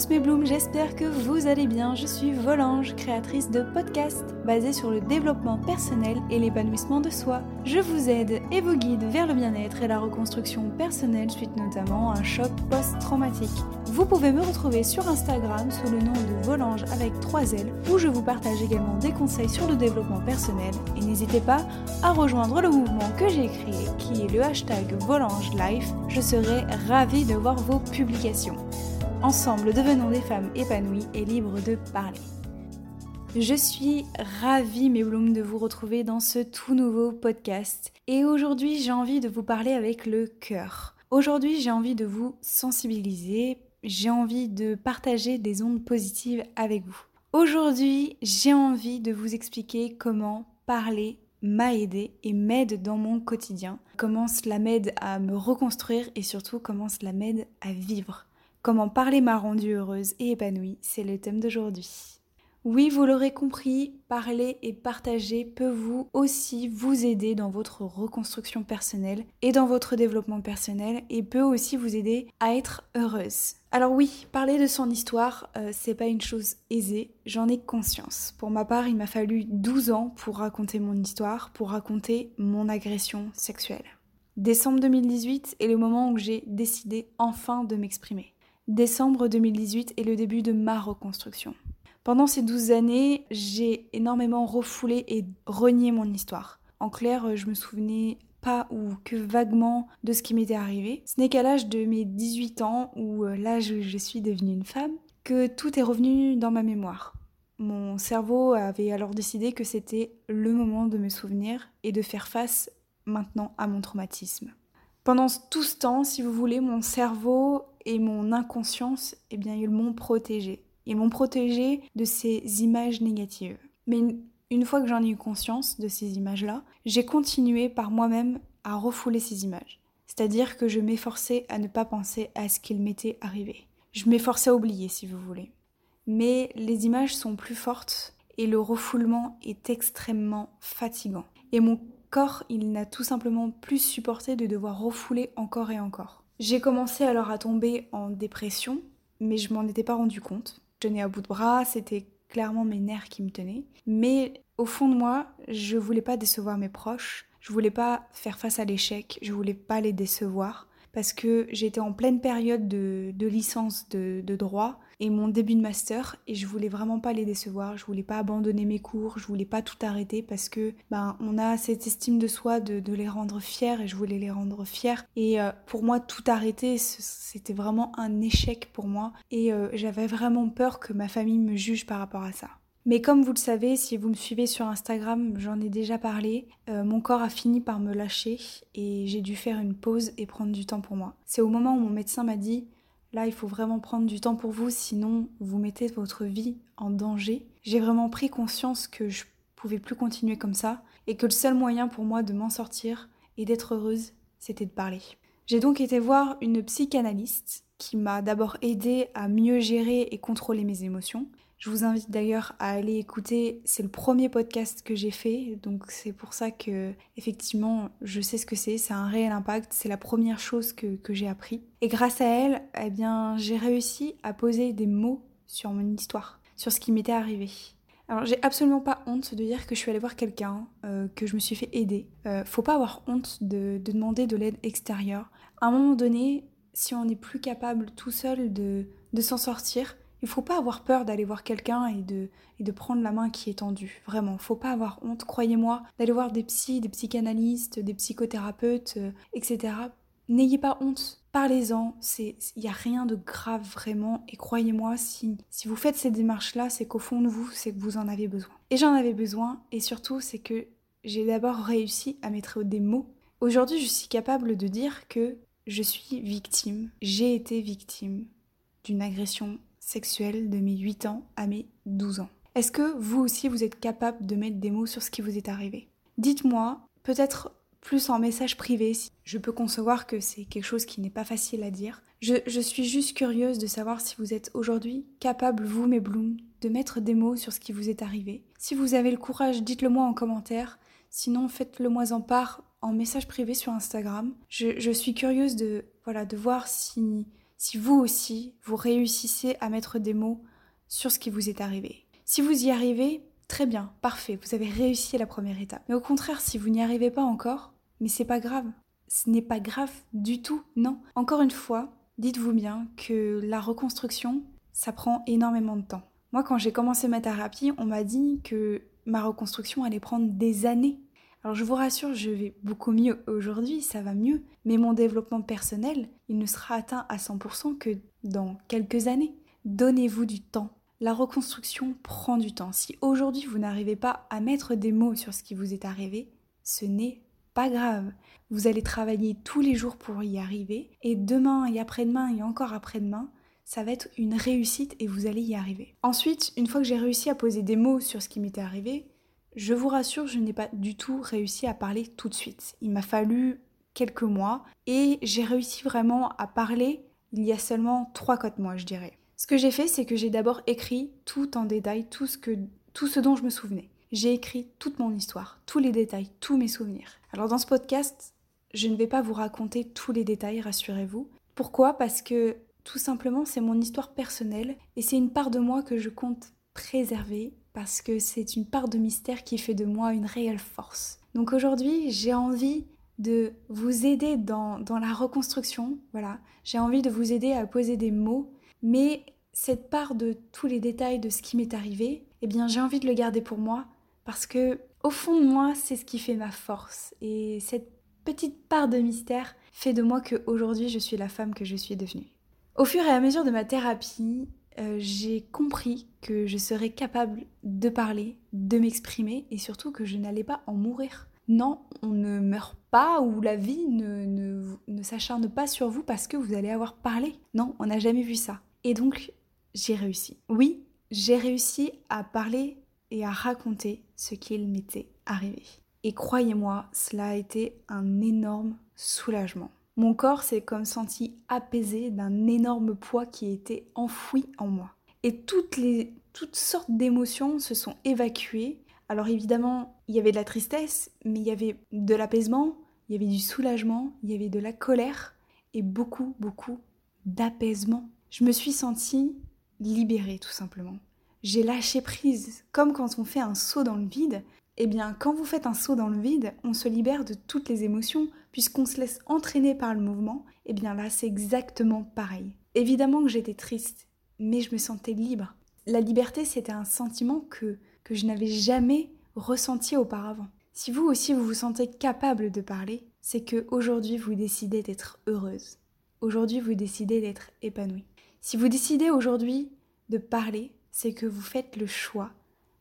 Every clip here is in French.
Tous mes blooms, j'espère que vous allez bien. Je suis Volange, créatrice de podcasts basés sur le développement personnel et l'épanouissement de soi. Je vous aide et vous guide vers le bien-être et la reconstruction personnelle suite notamment à un choc post-traumatique. Vous pouvez me retrouver sur Instagram sous le nom de Volange avec 3 L où je vous partage également des conseils sur le développement personnel et n'hésitez pas à rejoindre le mouvement que j'ai créé qui est le hashtag Volange Life. Je serai ravie de voir vos publications. Ensemble, devenons des femmes épanouies et libres de parler. Je suis ravie, mes blooms, de vous retrouver dans ce tout nouveau podcast. Et aujourd'hui, j'ai envie de vous parler avec le cœur. Aujourd'hui, j'ai envie de vous sensibiliser, j'ai envie de partager des ondes positives avec vous. Aujourd'hui, j'ai envie de vous expliquer comment parler m'a aidé et m'aide dans mon quotidien, comment cela m'aide à me reconstruire et surtout comment cela m'aide à vivre. Comment parler m'a rendue heureuse et épanouie, c'est le thème d'aujourd'hui. Oui, vous l'aurez compris, parler et partager peut vous aussi vous aider dans votre reconstruction personnelle et dans votre développement personnel et peut aussi vous aider à être heureuse. Alors oui, parler de son histoire, euh, c'est pas une chose aisée, j'en ai conscience. Pour ma part, il m'a fallu 12 ans pour raconter mon histoire, pour raconter mon agression sexuelle. Décembre 2018 est le moment où j'ai décidé enfin de m'exprimer. Décembre 2018 est le début de ma reconstruction. Pendant ces 12 années, j'ai énormément refoulé et renié mon histoire. En clair, je me souvenais pas ou que vaguement de ce qui m'était arrivé. Ce n'est qu'à l'âge de mes 18 ans, ou euh, l'âge où je suis devenue une femme, que tout est revenu dans ma mémoire. Mon cerveau avait alors décidé que c'était le moment de me souvenir et de faire face maintenant à mon traumatisme. Pendant tout ce temps, si vous voulez, mon cerveau et mon inconscience, eh bien, ils m'ont protégé. Ils m'ont protégé de ces images négatives. Mais une fois que j'en ai eu conscience de ces images-là, j'ai continué par moi-même à refouler ces images. C'est-à-dire que je m'efforçais à ne pas penser à ce qu'il m'était arrivé. Je m'efforçais à oublier, si vous voulez. Mais les images sont plus fortes et le refoulement est extrêmement fatigant. Et mon corps, il n'a tout simplement plus supporté de devoir refouler encore et encore. J'ai commencé alors à tomber en dépression, mais je m'en étais pas rendu compte. Je tenais à bout de bras, c'était clairement mes nerfs qui me tenaient. Mais au fond de moi, je voulais pas décevoir mes proches, je voulais pas faire face à l'échec, je voulais pas les décevoir parce que j'étais en pleine période de, licence de, droit et mon début de master et je voulais vraiment pas les décevoir, je voulais pas abandonner mes cours, je voulais pas tout arrêter parce que ben on a cette estime de soi de, les rendre fiers et je voulais les rendre fiers et euh, pour moi tout arrêter c'était vraiment un échec pour moi et euh, j'avais vraiment peur que ma famille me juge par rapport à ça. Mais comme vous le savez, si vous me suivez sur Instagram, j'en ai déjà parlé, euh, mon corps a fini par me lâcher et j'ai dû faire une pause et prendre du temps pour moi. C'est au moment où mon médecin m'a dit Là, il faut vraiment prendre du temps pour vous, sinon vous mettez votre vie en danger. J'ai vraiment pris conscience que je pouvais plus continuer comme ça et que le seul moyen pour moi de m'en sortir et d'être heureuse, c'était de parler. J'ai donc été voir une psychanalyste qui m'a d'abord aidé à mieux gérer et contrôler mes émotions. Je vous invite d'ailleurs à aller écouter, c'est le premier podcast que j'ai fait, donc c'est pour ça que effectivement je sais ce que c'est, c'est un réel impact, c'est la première chose que, que j'ai appris. Et grâce à elle, eh bien j'ai réussi à poser des mots sur mon histoire, sur ce qui m'était arrivé. Alors j'ai absolument pas honte de dire que je suis allée voir quelqu'un, euh, que je me suis fait aider. Euh, faut pas avoir honte de, de demander de l'aide extérieure. À un moment donné, si on n'est plus capable tout seul de, de s'en sortir, il faut pas avoir peur d'aller voir quelqu'un et de, prendre la main qui est tendue. Vraiment, faut pas avoir honte, croyez-moi, d'aller voir des psys, des psychanalystes, des psychothérapeutes, euh, etc. N'ayez pas honte, parlez-en, il n'y a rien de grave vraiment, et croyez-moi, si, si vous faites ces démarches-là, c'est qu'au fond de vous, c'est que vous en avez besoin. Et j'en avais besoin, et surtout, c'est que j'ai d'abord réussi à mettre des mots. Aujourd'hui, je suis capable de dire que je suis victime, j'ai été victime d'une agression sexuelle de mes 8 ans à mes 12 ans. Est-ce que vous aussi vous êtes capable de mettre des mots sur ce qui vous est arrivé? Dites-moi, peut-être plus en message privé, je peux concevoir que c'est quelque chose qui n'est pas facile à dire. Je, suis juste curieuse de savoir si vous êtes aujourd'hui capable, vous mes blooms, de mettre des mots sur ce qui vous est arrivé. Si vous avez le courage, dites-le moi en commentaire. Sinon, faites-le moi en part en message privé sur Instagram. Je, je suis curieuse de, voilà, de voir si si vous aussi, vous réussissez à mettre des mots sur ce qui vous est arrivé. Si vous y arrivez, très bien, parfait, vous avez réussi la première étape. Mais au contraire, si vous n'y arrivez pas encore, mais c'est pas grave. Ce n'est pas grave du tout, non. Encore une fois, dites-vous bien que la reconstruction, ça prend énormément de temps. Moi, quand j'ai commencé ma thérapie, on m'a dit que ma reconstruction allait prendre des années. Alors je vous rassure, je vais beaucoup mieux aujourd'hui, ça va mieux, mais mon développement personnel, il ne sera atteint à 100% que dans quelques années. Donnez-vous du temps. La reconstruction prend du temps. Si aujourd'hui vous n'arrivez pas à mettre des mots sur ce qui vous est arrivé, ce n'est pas grave. Vous allez travailler tous les jours pour y arriver, et demain et après-demain et encore après-demain, ça va être une réussite et vous allez y arriver. Ensuite, une fois que j'ai réussi à poser des mots sur ce qui m'était arrivé, je vous rassure, je n'ai pas du tout réussi à parler tout de suite. Il m'a fallu quelques mois et j'ai réussi vraiment à parler il y a seulement 3-4 mois, je dirais. Ce que j'ai fait, c'est que j'ai d'abord écrit tout en détail, tout ce, que, tout ce dont je me souvenais. J'ai écrit toute mon histoire, tous les détails, tous mes souvenirs. Alors dans ce podcast, je ne vais pas vous raconter tous les détails, rassurez-vous. Pourquoi? Parce que tout simplement, c'est mon histoire personnelle et c'est une part de moi que je compte préserver parce que c'est une part de mystère qui fait de moi une réelle force. Donc aujourd'hui, j'ai envie de vous aider dans, dans la reconstruction, voilà. J'ai envie de vous aider à poser des mots, mais cette part de tous les détails de ce qui m'est arrivé, eh bien j'ai envie de le garder pour moi parce que au fond de moi, c'est ce qui fait ma force et cette petite part de mystère fait de moi que aujourd'hui je suis la femme que je suis devenue. Au fur et à mesure de ma thérapie, euh, j'ai compris que je serais capable de parler, de m'exprimer et surtout que je n'allais pas en mourir. Non, on ne meurt pas ou la vie ne, ne, ne s'acharne pas sur vous parce que vous allez avoir parlé. Non, on n'a jamais vu ça. Et donc, j'ai réussi. Oui, j'ai réussi à parler et à raconter ce qu'il m'était arrivé. Et croyez-moi, cela a été un énorme soulagement. Mon corps s'est comme senti apaisé d'un énorme poids qui était enfoui en moi. Et toutes les toutes sortes d'émotions se sont évacuées. Alors évidemment, il y avait de la tristesse, mais il y avait de l'apaisement, il y avait du soulagement, il y avait de la colère et beaucoup, beaucoup d'apaisement. Je me suis sentie libérée tout simplement. J'ai lâché prise, comme quand on fait un saut dans le vide eh bien, quand vous faites un saut dans le vide, on se libère de toutes les émotions, puisqu'on se laisse entraîner par le mouvement. Eh bien là, c'est exactement pareil. Évidemment que j'étais triste, mais je me sentais libre. La liberté, c'était un sentiment que, que je n'avais jamais ressenti auparavant. Si vous aussi vous vous sentez capable de parler, c'est que aujourd'hui vous décidez d'être heureuse. Aujourd'hui vous décidez d'être épanouie. Si vous décidez aujourd'hui de parler, c'est que vous faites le choix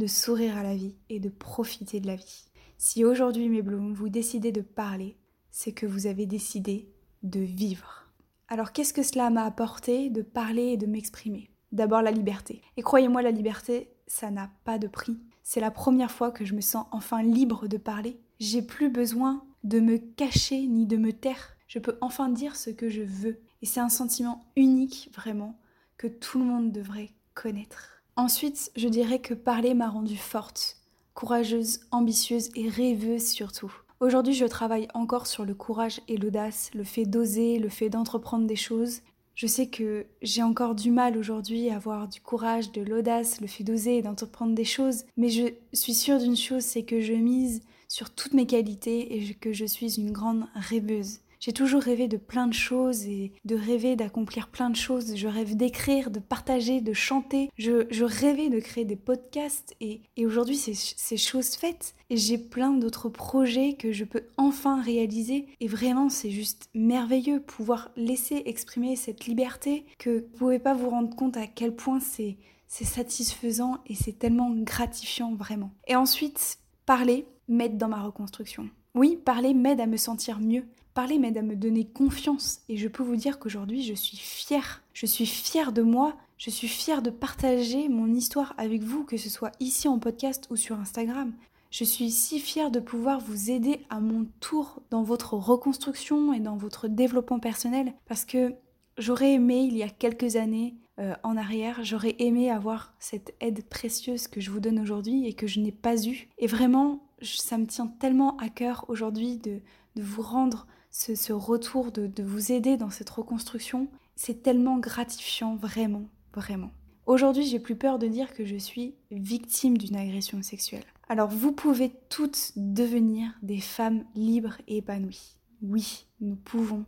de sourire à la vie et de profiter de la vie. Si aujourd'hui, mes blooms, vous décidez de parler, c'est que vous avez décidé de vivre. Alors qu'est-ce que cela m'a apporté de parler et de m'exprimer? D'abord la liberté. Et croyez-moi, la liberté, ça n'a pas de prix. C'est la première fois que je me sens enfin libre de parler. J'ai plus besoin de me cacher ni de me taire. Je peux enfin dire ce que je veux. Et c'est un sentiment unique, vraiment, que tout le monde devrait connaître. Ensuite, je dirais que parler m'a rendue forte, courageuse, ambitieuse et rêveuse surtout. Aujourd'hui, je travaille encore sur le courage et l'audace, le fait d'oser, le fait d'entreprendre des choses. Je sais que j'ai encore du mal aujourd'hui à avoir du courage, de l'audace, le fait d'oser et d'entreprendre des choses, mais je suis sûre d'une chose, c'est que je mise sur toutes mes qualités et que je suis une grande rêveuse. J'ai toujours rêvé de plein de choses et de rêver d'accomplir plein de choses. Je rêve d'écrire, de partager, de chanter. Je, rêvais de créer des podcasts et, aujourd'hui c'est, ces choses faites. Et j'ai plein d'autres projets que je peux enfin réaliser. Et vraiment c'est juste merveilleux pouvoir laisser exprimer cette liberté que vous pouvez pas vous rendre compte à quel point c'est, c'est satisfaisant et c'est tellement gratifiant vraiment. Et ensuite, parler m'aide dans ma reconstruction. Oui, parler m'aide à me sentir mieux, Parler m'aide à me donner confiance et je peux vous dire qu'aujourd'hui je suis fière. Je suis fière de moi, je suis fière de partager mon histoire avec vous, que ce soit ici en podcast ou sur Instagram. Je suis si fière de pouvoir vous aider à mon tour dans votre reconstruction et dans votre développement personnel parce que j'aurais aimé il y a quelques années euh, en arrière, j'aurais aimé avoir cette aide précieuse que je vous donne aujourd'hui et que je n'ai pas eue. Et vraiment, ça me tient tellement à cœur aujourd'hui de, de vous rendre ce, retour de, vous aider dans cette reconstruction. C'est tellement gratifiant, vraiment, vraiment. Aujourd'hui, j'ai plus peur de dire que je suis victime d'une agression sexuelle. Alors vous pouvez toutes devenir des femmes libres et épanouies. Oui, nous pouvons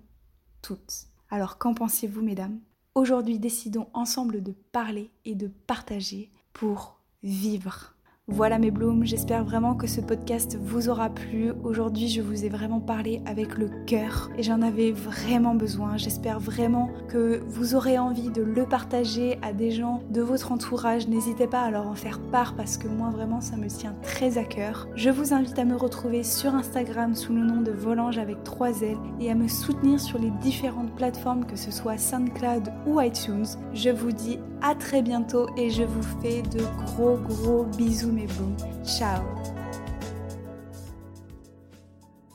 toutes. Alors qu'en pensez-vous, mesdames? Aujourd'hui, décidons ensemble de parler et de partager pour vivre. Voilà mes blooms, j'espère vraiment que ce podcast vous aura plu. Aujourd'hui, je vous ai vraiment parlé avec le cœur et j'en avais vraiment besoin. J'espère vraiment que vous aurez envie de le partager à des gens de votre entourage. N'hésitez pas à leur en faire part parce que moi vraiment ça me tient très à cœur. Je vous invite à me retrouver sur Instagram sous le nom de Volange avec 3 L et à me soutenir sur les différentes plateformes que ce soit SoundCloud ou iTunes. Je vous dis à très bientôt et je vous fais de gros gros bisous Tchau!